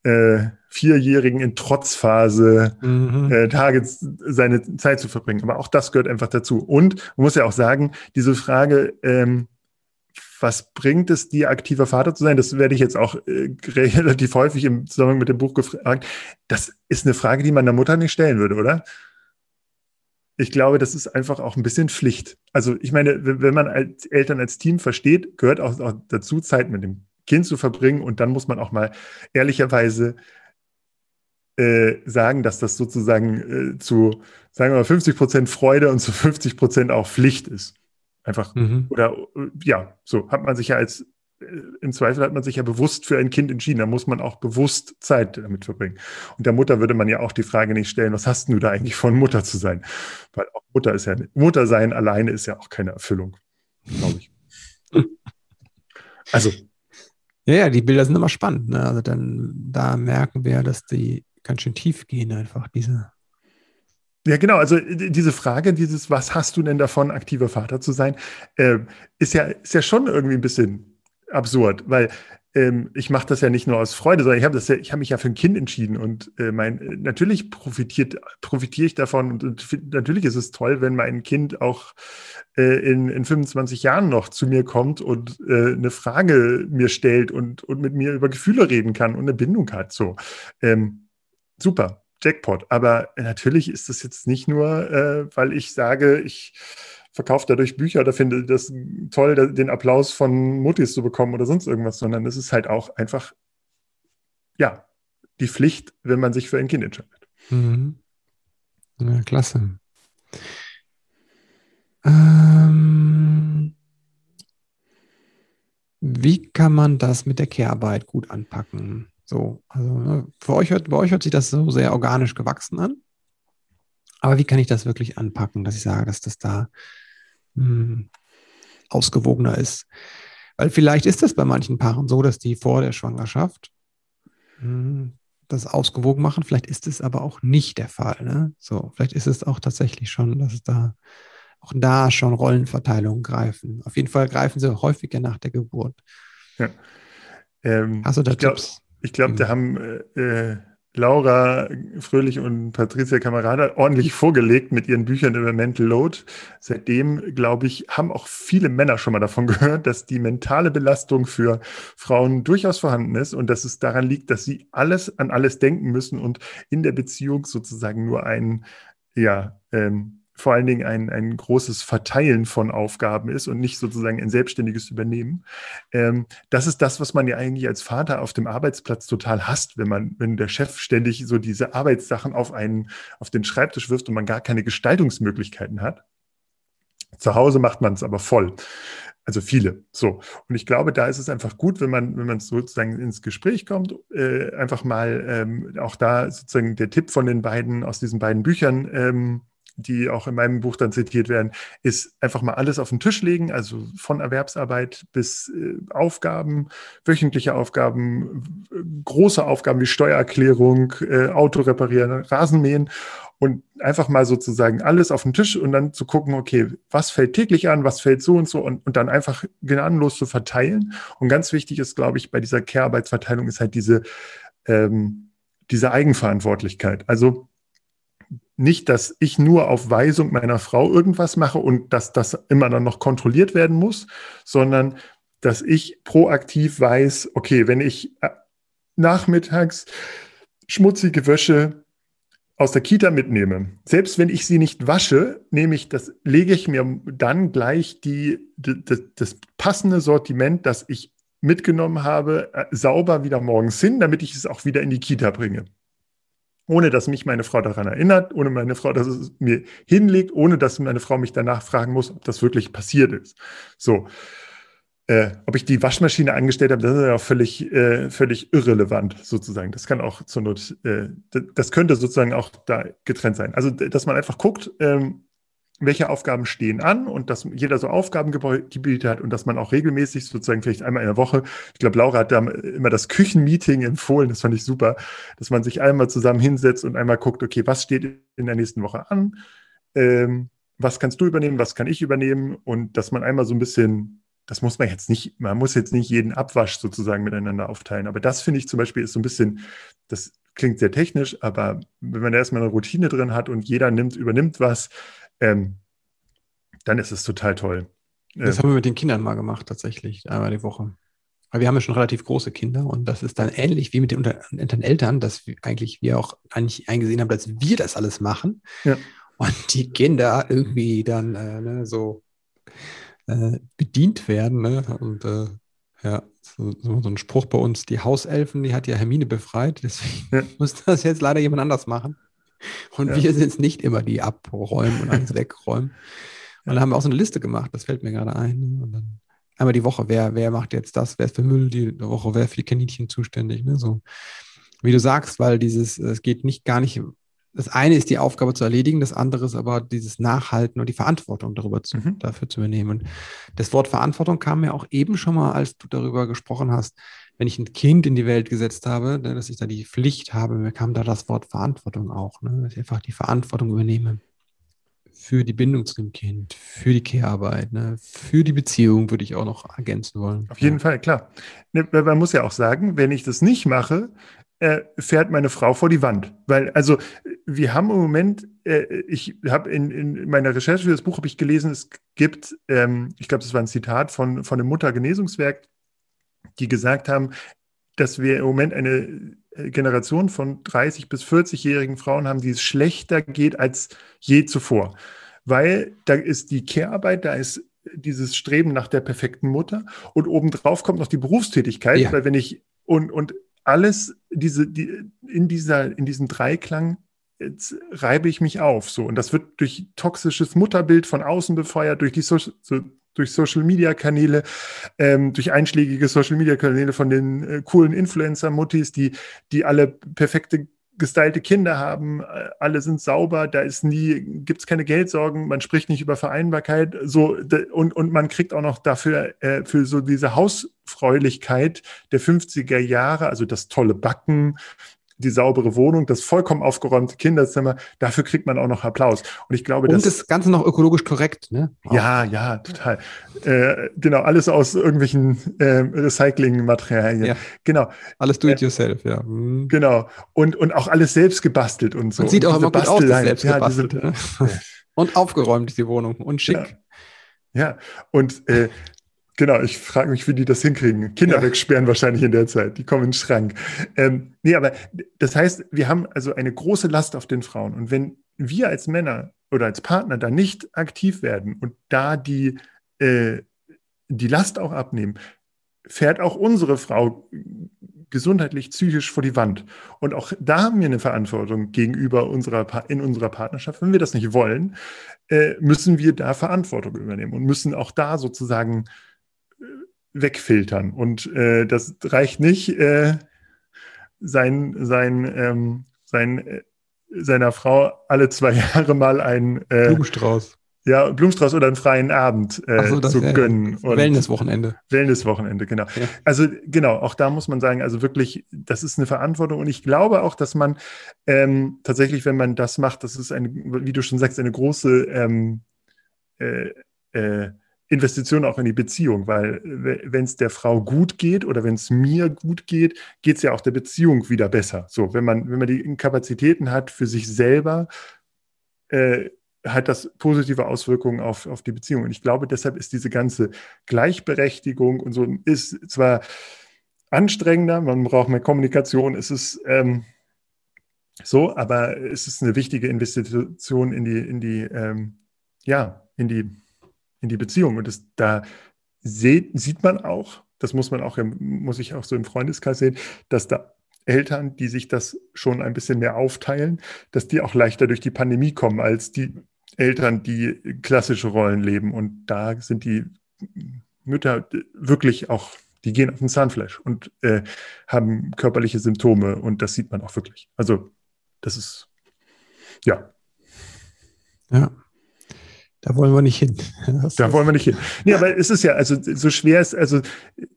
äh, Vierjährigen in Trotzphase mhm. äh, Tage seine Zeit zu verbringen. Aber auch das gehört einfach dazu. Und man muss ja auch sagen, diese Frage, ähm, was bringt es dir, aktiver Vater zu sein? Das werde ich jetzt auch äh, relativ häufig im Zusammenhang mit dem Buch gefragt. Das ist eine Frage, die man der Mutter nicht stellen würde, oder? Ich glaube, das ist einfach auch ein bisschen Pflicht. Also ich meine, wenn man als Eltern als Team versteht, gehört auch, auch dazu, Zeit mit dem Kind zu verbringen. Und dann muss man auch mal ehrlicherweise äh, sagen, dass das sozusagen äh, zu, sagen wir mal, 50 Prozent Freude und zu 50 Prozent auch Pflicht ist. Einfach, mhm. oder äh, ja, so hat man sich ja als, äh, im Zweifel hat man sich ja bewusst für ein Kind entschieden. Da muss man auch bewusst Zeit damit verbringen. Und der Mutter würde man ja auch die Frage nicht stellen, was hast du da eigentlich von Mutter zu sein? Weil auch Mutter ist ja, Mutter sein alleine ist ja auch keine Erfüllung, glaube ich. also, ja, ja, die Bilder sind immer spannend. Ne? Also dann, da merken wir, dass die ganz schön tief gehen, einfach diese. Ja, genau. Also diese Frage, dieses, was hast du denn davon, aktiver Vater zu sein, äh, ist ja, ist ja schon irgendwie ein bisschen absurd, weil ähm, ich mache das ja nicht nur aus Freude, sondern ich habe ja, ich mich ja für ein Kind entschieden und äh, mein natürlich profitiert profitiere ich davon und, und natürlich ist es toll, wenn mein Kind auch äh, in, in 25 Jahren noch zu mir kommt und äh, eine Frage mir stellt und, und mit mir über Gefühle reden kann und eine Bindung hat. So ähm, super. Jackpot. Aber natürlich ist das jetzt nicht nur, äh, weil ich sage, ich verkaufe dadurch Bücher oder finde das toll, den Applaus von Muttis zu bekommen oder sonst irgendwas, sondern es ist halt auch einfach, ja, die Pflicht, wenn man sich für ein Kind entscheidet. Mhm. Ja, klasse. Ähm, wie kann man das mit der Kehrarbeit gut anpacken? So, also ne, für euch bei euch hört sich das so sehr organisch gewachsen an. Aber wie kann ich das wirklich anpacken, dass ich sage, dass das da hm, ausgewogener ist. Weil vielleicht ist es bei manchen Paaren so, dass die vor der Schwangerschaft hm, das ausgewogen machen. Vielleicht ist es aber auch nicht der Fall. Ne? So, vielleicht ist es auch tatsächlich schon, dass es da auch da schon Rollenverteilungen greifen. Auf jeden Fall greifen sie häufiger nach der Geburt. Ja. Ähm, Hast du da ich Tipps? Glaub, ich glaube, da haben äh, äh Laura Fröhlich und Patricia Camarada ordentlich vorgelegt mit ihren Büchern über Mental Load. Seitdem, glaube ich, haben auch viele Männer schon mal davon gehört, dass die mentale Belastung für Frauen durchaus vorhanden ist und dass es daran liegt, dass sie alles an alles denken müssen und in der Beziehung sozusagen nur ein, ja, ähm, vor allen Dingen ein, ein großes Verteilen von Aufgaben ist und nicht sozusagen ein selbstständiges Übernehmen. Ähm, das ist das, was man ja eigentlich als Vater auf dem Arbeitsplatz total hasst, wenn man, wenn der Chef ständig so diese Arbeitssachen auf einen, auf den Schreibtisch wirft und man gar keine Gestaltungsmöglichkeiten hat. Zu Hause macht man es aber voll. Also viele. So. Und ich glaube, da ist es einfach gut, wenn man, wenn man sozusagen ins Gespräch kommt, äh, einfach mal ähm, auch da sozusagen der Tipp von den beiden aus diesen beiden Büchern ähm, die auch in meinem Buch dann zitiert werden, ist einfach mal alles auf den Tisch legen, also von Erwerbsarbeit bis äh, Aufgaben, wöchentliche Aufgaben, große Aufgaben wie Steuererklärung, äh, Auto reparieren, Rasenmähen und einfach mal sozusagen alles auf den Tisch und dann zu gucken, okay, was fällt täglich an, was fällt so und so und, und dann einfach gnadenlos zu verteilen. Und ganz wichtig ist, glaube ich, bei dieser Care-Arbeitsverteilung ist halt diese, ähm, diese Eigenverantwortlichkeit. Also nicht, dass ich nur auf Weisung meiner Frau irgendwas mache und dass das immer dann noch kontrolliert werden muss, sondern dass ich proaktiv weiß, okay, wenn ich äh, nachmittags schmutzige Wäsche aus der Kita mitnehme, selbst wenn ich sie nicht wasche, nehme ich das, lege ich mir dann gleich die, die das, passende Sortiment, das ich mitgenommen habe, äh, sauber wieder morgens hin, damit ich es auch wieder in die Kita bringe. Ohne dass mich meine Frau daran erinnert, ohne meine Frau, dass es mir hinlegt, ohne dass meine Frau mich danach fragen muss, ob das wirklich passiert ist. So. Äh, ob ich die Waschmaschine angestellt habe, das ist ja völlig, äh, völlig irrelevant sozusagen. Das kann auch zur Not, äh, das könnte sozusagen auch da getrennt sein. Also, dass man einfach guckt, ähm, welche Aufgaben stehen an und dass jeder so Aufgabengebiete hat und dass man auch regelmäßig sozusagen vielleicht einmal in der Woche, ich glaube, Laura hat da immer das Küchenmeeting empfohlen, das fand ich super, dass man sich einmal zusammen hinsetzt und einmal guckt, okay, was steht in der nächsten Woche an? Ähm, was kannst du übernehmen, was kann ich übernehmen und dass man einmal so ein bisschen das muss man jetzt nicht, man muss jetzt nicht jeden Abwasch sozusagen miteinander aufteilen. Aber das finde ich zum Beispiel ist so ein bisschen, das klingt sehr technisch, aber wenn man da erstmal eine Routine drin hat und jeder nimmt, übernimmt was, ähm, dann ist es total toll. Das ähm, haben wir mit den Kindern mal gemacht, tatsächlich, einmal die Woche. Weil wir haben ja schon relativ große Kinder und das ist dann ähnlich wie mit den, den Eltern, dass wir eigentlich wir auch eigentlich eingesehen haben, dass wir das alles machen. Ja. Und die Kinder irgendwie dann äh, ne, so äh, bedient werden. Ne? Und äh, ja, so, so, ein Spruch bei uns, die Hauselfen, die hat ja Hermine befreit, deswegen ja. muss das jetzt leider jemand anders machen. Und ja. wir sind es nicht immer, die abräumen und alles wegräumen. Und dann haben wir auch so eine Liste gemacht, das fällt mir gerade ein. Und dann einmal die Woche, wer, wer macht jetzt das, wer ist für Müll die Woche, wer für die Kaninchen zuständig. Ne? So, wie du sagst, weil dieses, es geht nicht gar nicht das eine ist die Aufgabe zu erledigen, das andere ist aber dieses Nachhalten und die Verantwortung darüber zu, mhm. dafür zu übernehmen. Und das Wort Verantwortung kam mir auch eben schon mal, als du darüber gesprochen hast, wenn ich ein Kind in die Welt gesetzt habe, ne, dass ich da die Pflicht habe, mir kam da das Wort Verantwortung auch, ne, dass ich einfach die Verantwortung übernehme für die Bindung zu dem Kind, für die Care-Arbeit, ne, für die Beziehung würde ich auch noch ergänzen wollen. Auf jeden ja. Fall, klar. Ne, man muss ja auch sagen, wenn ich das nicht mache, äh, fährt meine Frau vor die Wand. Weil, also, wir haben im Moment, äh, ich habe in, in meiner Recherche für das Buch habe ich gelesen, es gibt, ähm, ich glaube, das war ein Zitat von, von einem Muttergenesungswerk, die gesagt haben, dass wir im Moment eine äh, Generation von 30 bis 40-jährigen Frauen haben, die es schlechter geht als je zuvor. Weil da ist die Care-Arbeit, da ist dieses Streben nach der perfekten Mutter und obendrauf kommt noch die Berufstätigkeit, ja. weil wenn ich und, und alles diese, die, in, dieser, in diesem Dreiklang jetzt reibe ich mich auf. So. Und das wird durch toxisches Mutterbild von außen befeuert, durch die so, so, durch Social Media Kanäle, ähm, durch einschlägige Social Media Kanäle von den äh, coolen Influencer-Muttis, die, die alle perfekte gestylte Kinder haben, äh, alle sind sauber, da ist nie, gibt es keine Geldsorgen, man spricht nicht über Vereinbarkeit, so und, und man kriegt auch noch dafür äh, für so diese Hausfräulichkeit der 50er Jahre, also das tolle Backen, die saubere Wohnung, das vollkommen aufgeräumte Kinderzimmer, dafür kriegt man auch noch Applaus. Und ich glaube, Und das Ganze noch ökologisch korrekt, ne? Auch. Ja, ja, total. Äh, genau, alles aus irgendwelchen äh, Recyclingmaterialien. Ja. Genau. Alles do it äh, yourself, ja. Mhm. Genau. Und, und auch alles selbst gebastelt und so. Und sieht auch immer gut aus, das selbst ja, gebastelt. Diese, ne? und aufgeräumt ist die Wohnung und schick. Ja, ja. und äh, Genau, ich frage mich, wie die das hinkriegen. Kinder ja. wegsperren wahrscheinlich in der Zeit. Die kommen in den Schrank. Ähm, nee, aber das heißt, wir haben also eine große Last auf den Frauen. Und wenn wir als Männer oder als Partner da nicht aktiv werden und da die, äh, die Last auch abnehmen, fährt auch unsere Frau gesundheitlich, psychisch vor die Wand. Und auch da haben wir eine Verantwortung gegenüber unserer, in unserer Partnerschaft. Wenn wir das nicht wollen, äh, müssen wir da Verantwortung übernehmen und müssen auch da sozusagen wegfiltern. Und äh, das reicht nicht, äh, sein, sein, ähm, sein äh, seiner Frau alle zwei Jahre mal ein äh, Blumenstrauß. Ja, Blumenstrauß oder einen freien Abend äh, so, zu gönnen. Ja, Wellnesswochenende. Wellnesswochenende, genau. Ja. Also genau, auch da muss man sagen, also wirklich, das ist eine Verantwortung und ich glaube auch, dass man ähm, tatsächlich, wenn man das macht, das ist eine, wie du schon sagst, eine große ähm, äh, äh, Investition auch in die Beziehung, weil wenn es der Frau gut geht oder wenn es mir gut geht, geht es ja auch der Beziehung wieder besser. So, wenn man, wenn man die Kapazitäten hat für sich selber, äh, hat das positive Auswirkungen auf, auf die Beziehung. Und ich glaube, deshalb ist diese ganze Gleichberechtigung und so ist zwar anstrengender, man braucht mehr Kommunikation, es ist ähm, so, aber es ist eine wichtige Investition in die, in die, ähm, ja, in die in die Beziehung. Und das, da sieht, sieht man auch, das muss man auch, muss ich auch so im Freundeskreis sehen, dass da Eltern, die sich das schon ein bisschen mehr aufteilen, dass die auch leichter durch die Pandemie kommen als die Eltern, die klassische Rollen leben. Und da sind die Mütter wirklich auch, die gehen auf den Zahnfleisch und äh, haben körperliche Symptome und das sieht man auch wirklich. Also das ist, ja. Ja, da wollen wir nicht hin. Da wollen wir nicht hin. Nee, aber es ist ja, also so schwer ist, also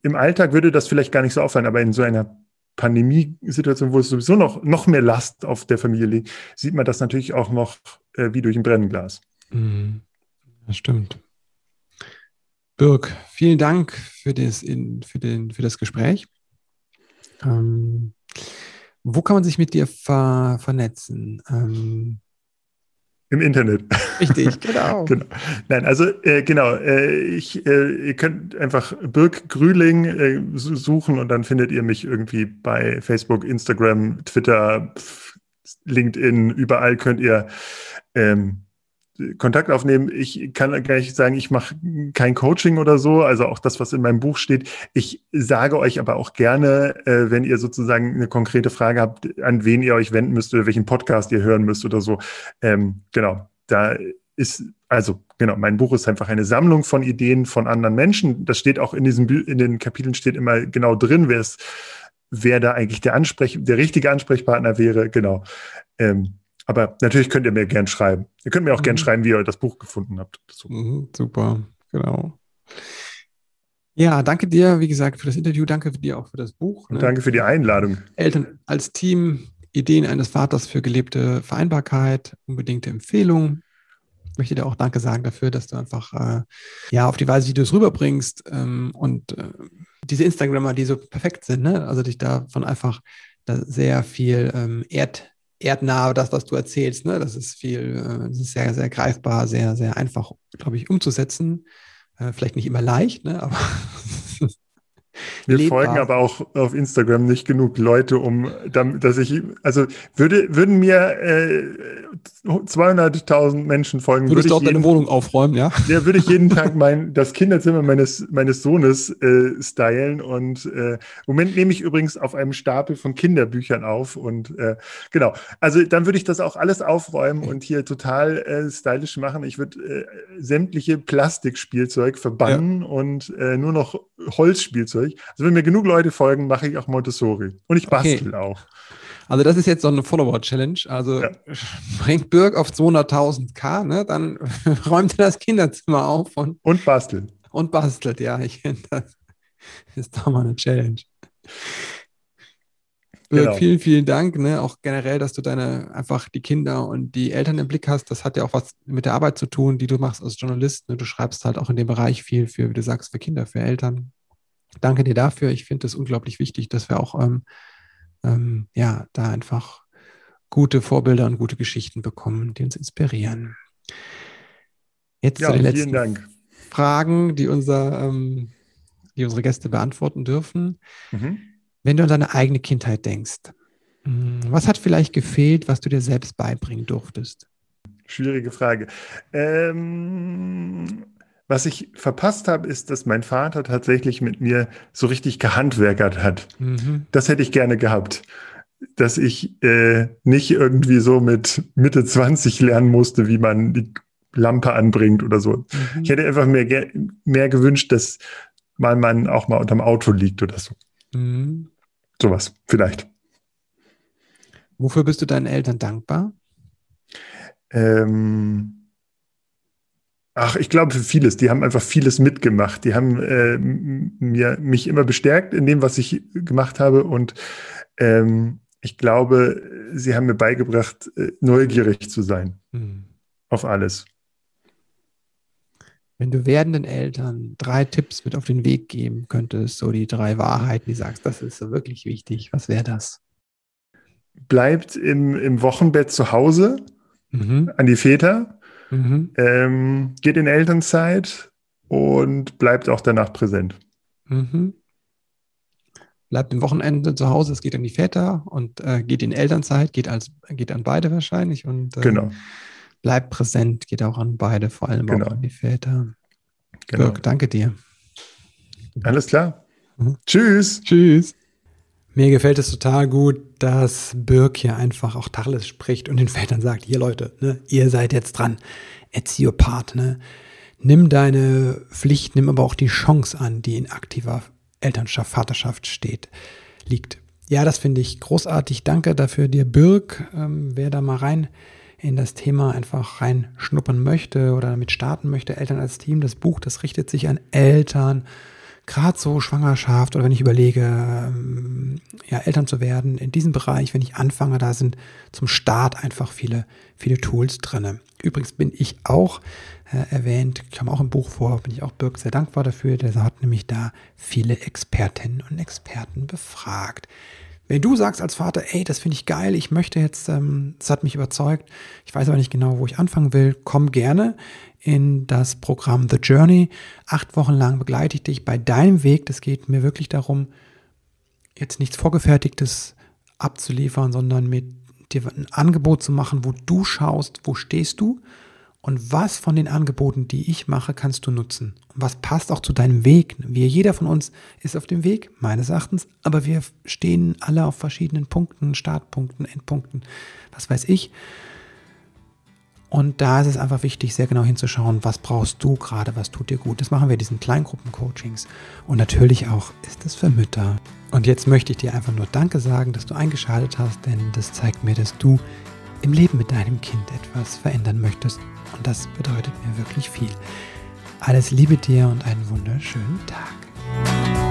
im Alltag würde das vielleicht gar nicht so auffallen, aber in so einer Pandemiesituation, wo es sowieso noch, noch mehr Last auf der Familie liegt, sieht man das natürlich auch noch äh, wie durch ein Brennglas. Mhm. Das stimmt. Birg, vielen Dank für das, in, für den, für das Gespräch. Ähm, wo kann man sich mit dir ver, vernetzen? Ähm, im Internet. Richtig, genau. genau. Nein, also äh, genau, äh, ich, äh, ihr könnt einfach Birk Grüling äh, suchen und dann findet ihr mich irgendwie bei Facebook, Instagram, Twitter, LinkedIn, überall könnt ihr ähm, Kontakt aufnehmen. Ich kann gar nicht sagen, ich mache kein Coaching oder so, also auch das, was in meinem Buch steht. Ich sage euch aber auch gerne, äh, wenn ihr sozusagen eine konkrete Frage habt, an wen ihr euch wenden müsst oder welchen Podcast ihr hören müsst oder so. Ähm, genau, da ist, also genau, mein Buch ist einfach eine Sammlung von Ideen von anderen Menschen. Das steht auch in diesen, in den Kapiteln steht immer genau drin, wer es, wer da eigentlich der Ansprech, der richtige Ansprechpartner wäre. Genau. Ähm, aber natürlich könnt ihr mir gern schreiben. Ihr könnt mir auch mhm. gern schreiben, wie ihr das Buch gefunden habt. Super. Mhm, super, genau. Ja, danke dir, wie gesagt, für das Interview. Danke dir auch für das Buch. Ne? danke für die Einladung. Eltern als Team, Ideen eines Vaters für gelebte Vereinbarkeit, unbedingte Empfehlung. Ich möchte dir auch Danke sagen dafür, dass du einfach äh, ja auf die Weise, wie du es rüberbringst ähm, und äh, diese Instagrammer, die so perfekt sind, ne? also dich davon einfach da sehr viel ähm, Erd, erdnah, das, was du erzählst. Ne? Das ist viel, äh, das ist sehr, sehr greifbar, sehr, sehr einfach, glaube ich, umzusetzen. Äh, vielleicht nicht immer leicht, ne? aber Wir lebbar. folgen aber auch auf Instagram nicht genug Leute, um, dass ich, also würde, würden mir äh, 200.000 Menschen folgen. Würdest würde du auch jeden, deine Wohnung aufräumen, ja? Ja, würde ich jeden Tag mein, das Kinderzimmer meines, meines Sohnes äh, stylen und äh, im Moment nehme ich übrigens auf einem Stapel von Kinderbüchern auf und äh, genau, also dann würde ich das auch alles aufräumen und hier total äh, stylisch machen. Ich würde äh, sämtliche Plastikspielzeug verbannen ja. und äh, nur noch Holzspielzeug. Also wenn mir genug Leute folgen, mache ich auch Montessori. Und ich bastel okay. auch. Also das ist jetzt so eine Follower-Challenge. Also ja. bringt Birg auf 200.000 K, ne? dann räumt er das Kinderzimmer auf und, und bastelt. Und bastelt, ja. Ich finde, das ist doch mal eine Challenge. Birg, genau. vielen, vielen Dank. Ne? Auch generell, dass du deine einfach die Kinder und die Eltern im Blick hast. Das hat ja auch was mit der Arbeit zu tun, die du machst als Journalist. Ne? Du schreibst halt auch in dem Bereich viel für, wie du sagst, für Kinder, für Eltern. Danke dir dafür. Ich finde es unglaublich wichtig, dass wir auch ähm, ähm, ja, da einfach gute Vorbilder und gute Geschichten bekommen, die uns inspirieren. Jetzt ja, zu den letzten. Fragen, die, unser, ähm, die unsere Gäste beantworten dürfen. Mhm. Wenn du an deine eigene Kindheit denkst, hm, was hat vielleicht gefehlt, was du dir selbst beibringen durftest? Schwierige Frage. Ähm, was ich verpasst habe, ist, dass mein Vater tatsächlich mit mir so richtig gehandwerkert hat. Mhm. Das hätte ich gerne gehabt. Dass ich äh, nicht irgendwie so mit Mitte 20 lernen musste, wie man die Lampe anbringt oder so. Mhm. Ich hätte einfach mehr, mehr gewünscht, dass mal man auch mal unterm Auto liegt oder so. Mhm. Sowas, vielleicht. Wofür bist du deinen Eltern dankbar? Ähm, ach, ich glaube für vieles. Die haben einfach vieles mitgemacht. Die haben äh, mir, mich immer bestärkt in dem, was ich gemacht habe. Und ähm, ich glaube, sie haben mir beigebracht, äh, neugierig zu sein. Mhm. Auf alles. Wenn du werdenden Eltern drei Tipps mit auf den Weg geben könntest, so die drei Wahrheiten, die sagst, das ist so wirklich wichtig, was wäre das? Bleibt im, im Wochenbett zu Hause mhm. an die Väter, mhm. ähm, geht in Elternzeit und bleibt auch danach präsent. Mhm. Bleibt im Wochenende zu Hause, es geht an die Väter und äh, geht in Elternzeit, geht, als, geht an beide wahrscheinlich und äh, genau Bleib präsent, geht auch an beide, vor allem genau. auch an die Väter. Genau. Dirk, danke dir. Alles klar. Mhm. Tschüss. Tschüss. Mir gefällt es total gut, dass Birk hier einfach auch Tacheles spricht und den Vätern sagt, hier Leute, ne, ihr seid jetzt dran. It's your part. Ne? Nimm deine Pflicht, nimm aber auch die Chance an, die in aktiver Elternschaft, Vaterschaft steht, liegt. Ja, das finde ich großartig. Danke dafür dir, Birk. Ähm, wer da mal rein in das Thema einfach reinschnuppern möchte oder damit starten möchte, Eltern als Team, das Buch, das richtet sich an Eltern, gerade so Schwangerschaft oder wenn ich überlege, ähm, ja, Eltern zu werden, in diesem Bereich, wenn ich anfange, da sind zum Start einfach viele, viele Tools drin. Übrigens bin ich auch äh, erwähnt, komme auch im Buch vor, bin ich auch Birk sehr dankbar dafür, der hat nämlich da viele Expertinnen und Experten befragt. Wenn du sagst als Vater, ey, das finde ich geil, ich möchte jetzt, ähm, hat mich überzeugt, ich weiß aber nicht genau, wo ich anfangen will, komm gerne in das Programm The Journey. Acht Wochen lang begleite ich dich bei deinem Weg. Das geht mir wirklich darum, jetzt nichts Vorgefertigtes abzuliefern, sondern mit dir ein Angebot zu machen, wo du schaust, wo stehst du und was von den Angeboten, die ich mache, kannst du nutzen? Und was passt auch zu deinem Weg? Wir, jeder von uns ist auf dem Weg, meines Erachtens, aber wir stehen alle auf verschiedenen Punkten, Startpunkten, Endpunkten, was weiß ich. Und da ist es einfach wichtig, sehr genau hinzuschauen, was brauchst du gerade, was tut dir gut. Das machen wir in diesen Kleingruppencoachings. Und natürlich auch ist es für Mütter. Und jetzt möchte ich dir einfach nur Danke sagen, dass du eingeschaltet hast, denn das zeigt mir, dass du im Leben mit deinem Kind etwas verändern möchtest. Und das bedeutet mir wirklich viel. Alles Liebe dir und einen wunderschönen Tag.